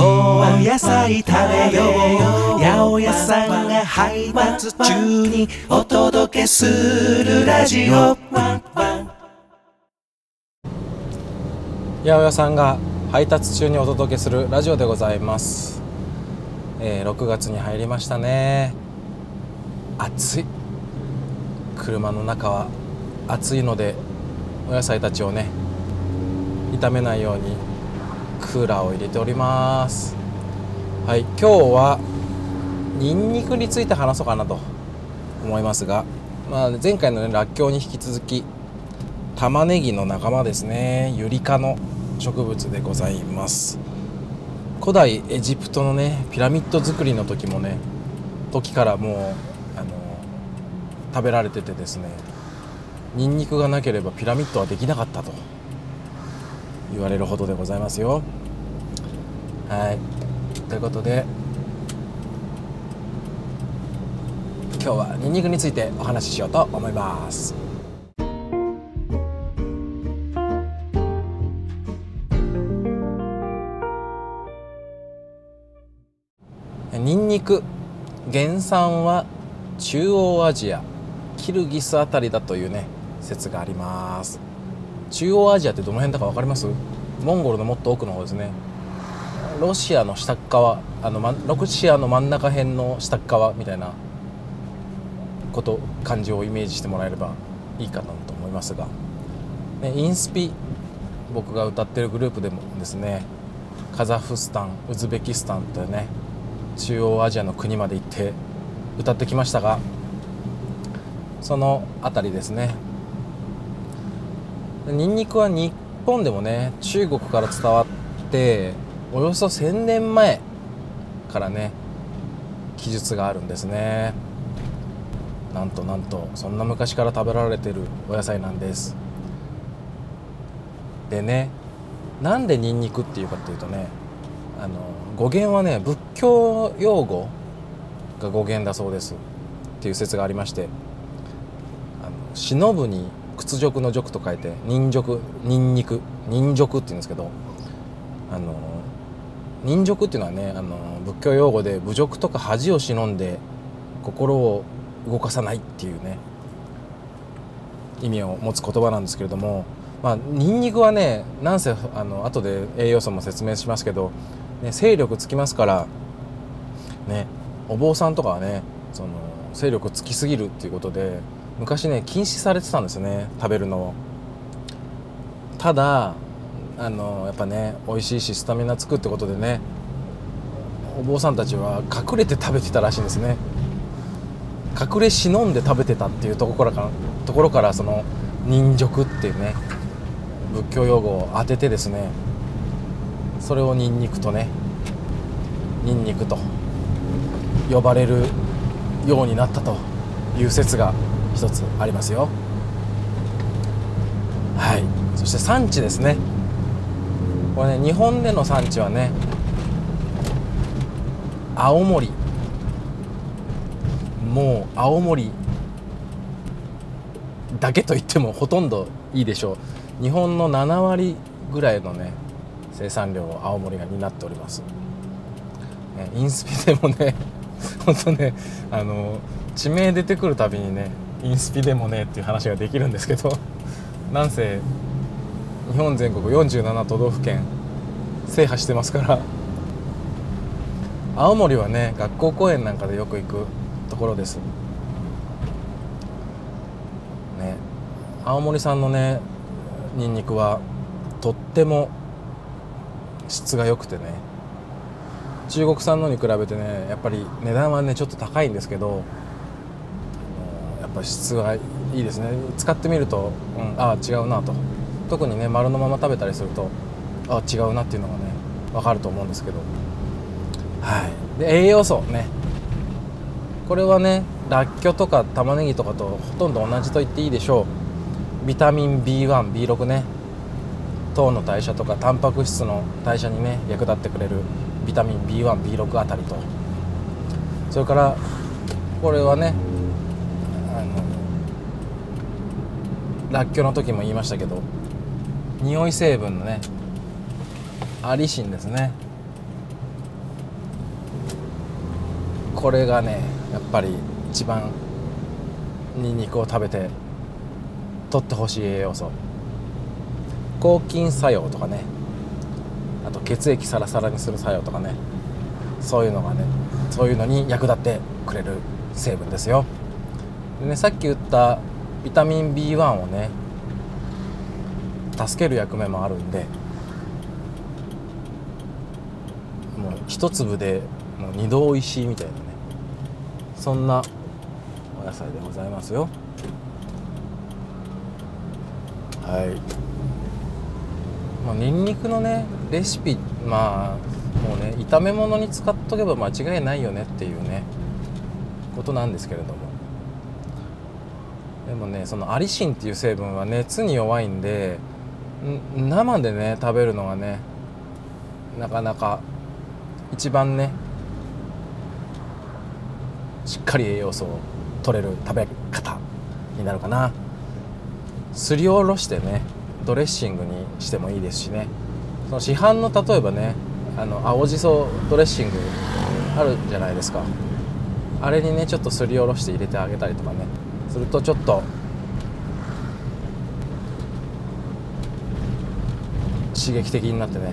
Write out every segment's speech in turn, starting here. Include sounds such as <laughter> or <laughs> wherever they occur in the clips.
お野菜食べよう八百屋さんが配達中にお届けするラジオ八百屋さんが配達中にお届けするラジオでございます、えー6月に入りましたね暑い車の中は暑いのでお野菜たちをね炒めないようにクーラーを入れております。はい今日はニンニクについて話そうかなと思いますが、まあ、前回のねらっきょうに引き続き玉ねぎの仲間ですね。ユリ科の植物でございます。古代エジプトのねピラミッド作りの時もね時からもうあの食べられててですねニンニクがなければピラミッドはできなかったと。言われるほどでございますよ。はい。ということで今日はニンニクについてお話ししようと思います。ニンニク原産は中央アジアキルギスあたりだというね説があります。中央アジアってどの辺だか分かります？モンゴルのもっと奥の方ですね。ロシアの下っ側あのまロシアの真ん中辺の下っ側みたいなこと漢字をイメージしてもらえればいいかなと思いますが、ね、インスピ僕が歌ってるグループでもですねカザフスタンウズベキスタンというね中央アジアの国まで行って歌ってきましたがその辺りですね。ニンニクは日本でもね中国から伝わっておよそ1000年前からね記述があるんですね。なんとなんとそんな昔から食べられてるお野菜なんです。でねなんでニンニクっていうかっていうとねあの語源はね仏教用語が語源だそうですっていう説がありましてあの忍ぶに屈辱の辱と書いて忍辱忍肉忍辱って言うんですけどあの忍辱っていうのはねあの仏教用語で侮辱とか恥を忍んで心を動かさないっていうね意味を持つ言葉なんですけれどもまあニンニクはねなんせあの後で栄養素も説明しますけど、ね、勢力つきますからねお坊さんとかはねその勢力つきすぎるっていうことで昔ね禁止されてたんですよね食べるのを。ただあのやっぱね美味しいしスタミナつくってことでねお坊さんたちは隠れて食べてたらしいんですね。隠れ忍んで食べてたっていうところからところからその忍辱っていうね仏教用語を当ててですねそれをニンニクとねニンニクと呼ばれるようになったという説が一つありますよ。はい。そして産地ですね。これね日本での産地はね青森。もう青森だけと言ってもほとんどいいでしょう。日本の7割ぐらいのね生産量を青森が担っております、インスピでもね <laughs> 本当ねあの地名出てくるたびにねインスピでもねっていう話ができるんですけど <laughs> なんせ日本全国47都道府県制覇してますから青森はね学校公演なんかでよく行くところです。ね青森産のねニンニクはとっても質が良くてね。中国産のに比べてねやっぱり値段はねちょっと高いんですけどぱ質はいいですね。使ってみると、うん、ああ違うなと。特にね丸のまま食べたりするとああ違うなっていうのがね分かると思うんですけど。はい。で栄養素ね。これはねらっきょうとか玉ねぎとかとほとんど同じと言っていいでしょう。ビタミン B1B6 ね。糖の代謝とかタンパク質の代謝にね役立ってくれるビタミン B1B6 あたりと。それからこれはねあのらっきょうの時も言いましたけど匂い成分のねアリシンですね。これがねやっぱり一番ニンニクを食べて取ってほしい栄養素。抗菌作用とかねあと血液サラサラにする作用とかねそういうのがねそういうのに役立ってくれる成分ですよ。でねさっき言ったビタミン B1 をね助ける役目もあるんでもう一粒でもう二度おいしいみたいなねそんなお野菜でございますよ。はい。まあニンニクのねレシピまあもうね炒め物に使っとけば間違いないよねっていうねことなんですけれども。でもねそのアリシンっていう成分は熱に弱いんで生でね食べるのがねなかなか一番ねしっかり栄養素を取れる食べ方になるかな。すりおろしてねドレッシングにしてもいいですしね。その市販の例えばねあの青じそドレッシングあるじゃないですか。あれにねちょっとすりおろして入れてあげたりとかね。するとちょっと刺激的になってね。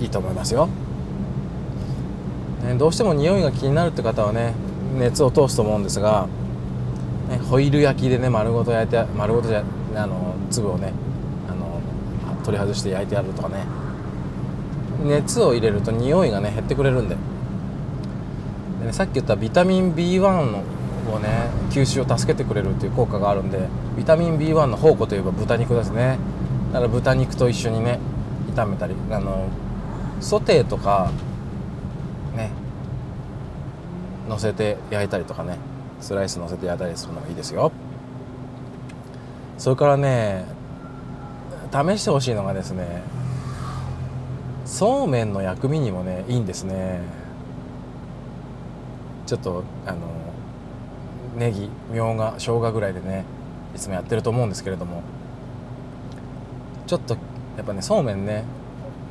いいと思いますよ、ね、どうしても匂いが気になるって方はね熱を通すと思うんですが、ね、ホイル焼きでね丸ごと焼いて丸ごとじゃあの粒をねあの取り外して焼いてやるとかね。熱を入れると匂いがね減ってくれるんで。で、ね、さっき言ったビタミン B1 のをね吸収を助けてくれるっていう効果があるんでビタミン B1 の宝庫といえば豚肉ですね。だから豚肉と一緒にね炒めたりあのソテーとかね乗せて焼いたりとかねスライス乗せて焼いたりするのがいいですよ。それからね試してほしいのがですねそうめんの薬味にもねいいんですね。ちょっとあのネギみょうが生姜ぐらいでねいつもやってると思うんですけれども。ちょっとやっぱねそうめんね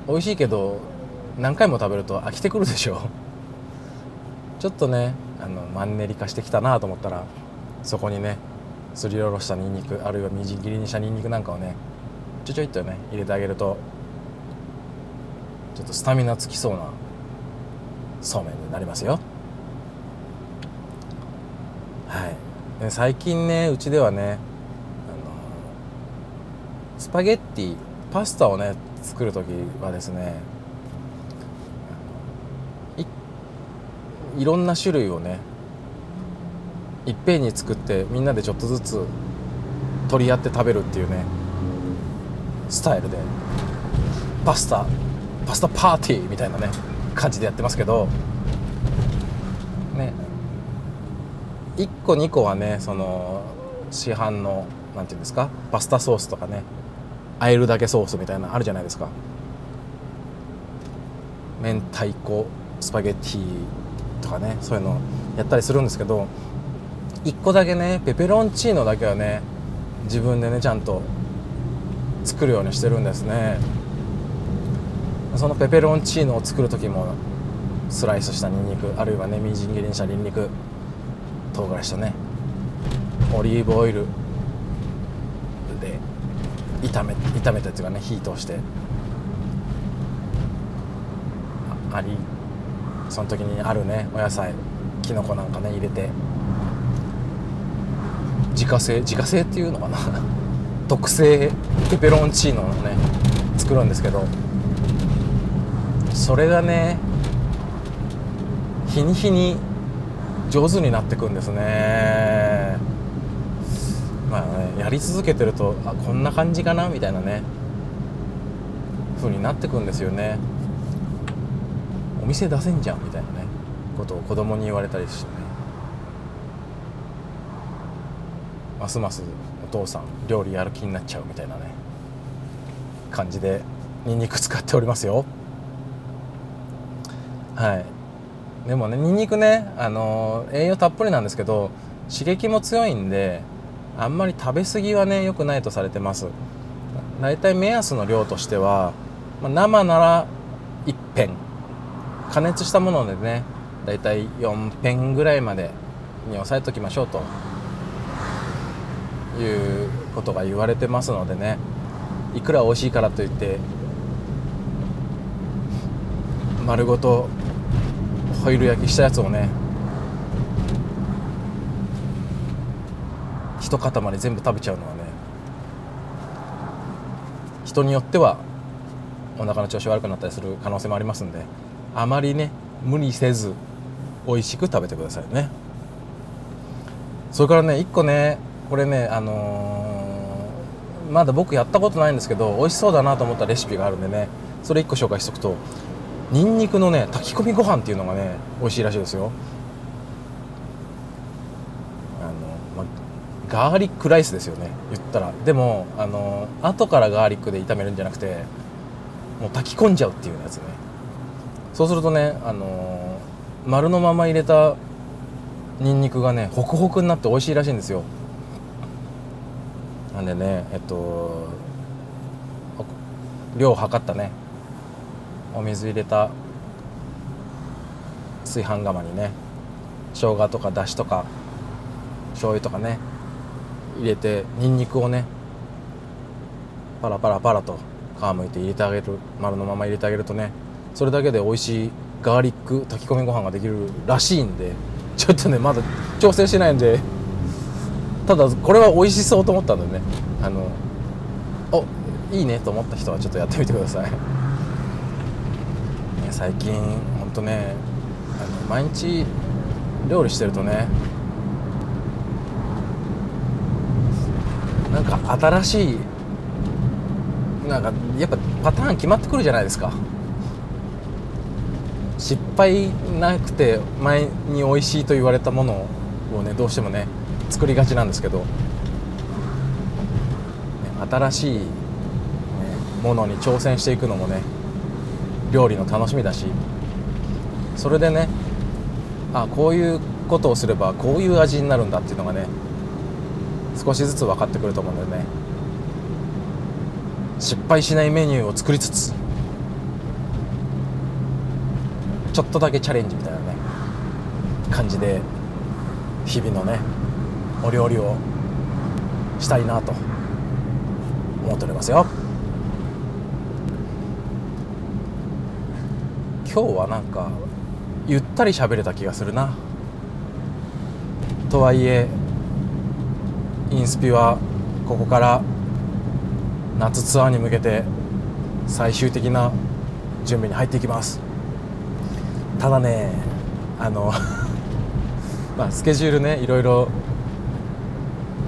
美味しいけど何回も食べると飽きてくるでしょ。ちょっとねあのマンネリ化してきたなと思ったらそこにねすりおろしたにんにくあるいはみじん切りにしたにんにくなんかをねちょちょいっとね入れてあげるとちょっとスタミナつきそうなそうめんになりますよ。はい。で最近ねうちではねあのスパゲッティパスタをね作る時はですねいいろんな種類をねいっぺんに作ってみんなでちょっとずつ取り合って食べるっていうねスタイルでパスタパスタパーティーみたいなね感じでやってますけどね1個2個はねその市販のなんていうんですか？パスタソースとかね。あえるだけソースみたいなあるじゃないですか。明太子スパゲッティとかねそういうのやったりするんですけど1個だけねペペロンチーノだけはね自分でねちゃんと作るようにしてるんですね。そのペペロンチーノを作る時もスライスしたニンニクあるいはねみじん切りにしたニンニク唐辛子とねオリーブオイルで炒め炒めてっていうかね火通してありその時にあるねお野菜きのこなんかね入れて自家製自家製っていうのかな？<laughs> 特製ペペロンチーノをね作るんですけどそれがね日に日に上手になってくんですね。まあねやり続けてるとあこんな感じかなみたいなね。風になってくんですよね。お店出せんじゃんみたいなね。ことを子供に言われたりしてね。ますますお父さん料理やる気になっちゃうみたいなね。感じでニンニク使っておりますよ。はい。でもねニンニクねあの栄養たっぷりなんですけど刺激も強いんであんまり食べ過ぎはね良くないとされてます。大体目安の量としては、まあ、生なら1片。加熱したものでね大体4片ぐらいまでに抑えときましょうと。いうことが言われてますのでね。いくら美味しいからといって丸ごとホイル焼きしたやつをね一塊全部食べちゃうのはね人によってはお腹の調子悪くなったりする可能性もありますんであまりね無理せず美味しく食べてくださいね。それからね1個ねこれねあのー、まだ僕やったことないんですけど美味しそうだなと思ったレシピがあるんでねそれ1個紹介しとくとにんにくのね炊き込みご飯っていうのがね美味しいらしいですよ。あの、まガーリックライスですよね。言ったら。でもあの後からガーリックで炒めるんじゃなくてもう炊き込んじゃうっていうやつね。そうするとねあの丸のまま入れたにんにくがねホクホクになって美味しいらしいんですよ。なんでねえっと量を測ったね。お水入れた炊飯釜にね生姜とかだしとか醤油とかね入れてにんにくをねパラパラパラと皮むいて入れてあげる丸のまま入れてあげるとねそれだけで美味しいガーリック炊き込みご飯ができるらしいんでちょっとねまだ調整してないんでただこれは美味しそうと思ったんでねあのおいいねと思った人はちょっとやってみてください、最近ほんとねあの毎日料理してるとねなんか新しいなんかやっぱパターン決まってくるじゃないですか。失敗なくて前に美味しいと言われたものをねどうしてもね作りがちなんですけど、新しい、ね、ものに挑戦していくのもね料理の楽しみだしそれでねあこういうことをすればこういう味になるんだっていうのがね少しずつ分かってくると思うんだよね。失敗しないメニューを作りつつちょっとだけチャレンジみたいなね感じで日々のねお料理をしたいなと思っておりますよ。今日はなんかゆったり喋れた気がするな。とはいえインスピはここから夏ツアーに向けて最終的な準備に入っていきます。ただねあの <laughs> まあスケジュールねいろいろ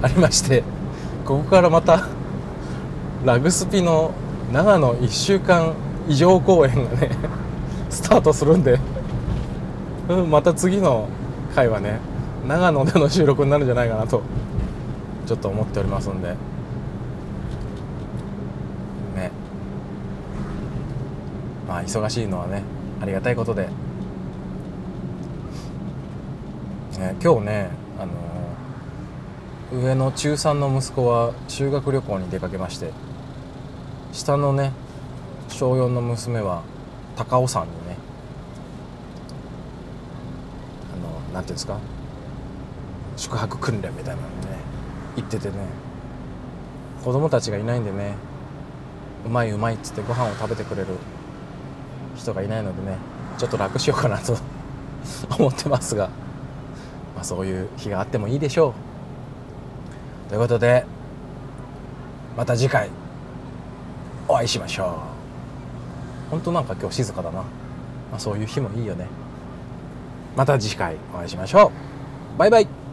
ありましてここからまたラグスピの長野1週間異常公演がねスタートするんで、うん、また次の回はね長野での収録になるんじゃないかなとちょっと思っておりますんで。ね。まあ忙しいのはねありがたいことで、ね、今日ねあの上の中3の息子は修学旅行に出かけまして下のね小4の娘は高尾山になんていうんですか？宿泊訓練みたいなのね行っててね。子供たちがいないんでねうまいうまいっつってご飯を食べてくれる人がいないのでねちょっと楽しようかなと <laughs> 思ってますが、まあ、そういう日があってもいいでしょう。ということでまた次回お会いしましょう。本当なんか今日静かだな、まあ、そういう日もいいよね。また次回お会いしましょう。バイバイ。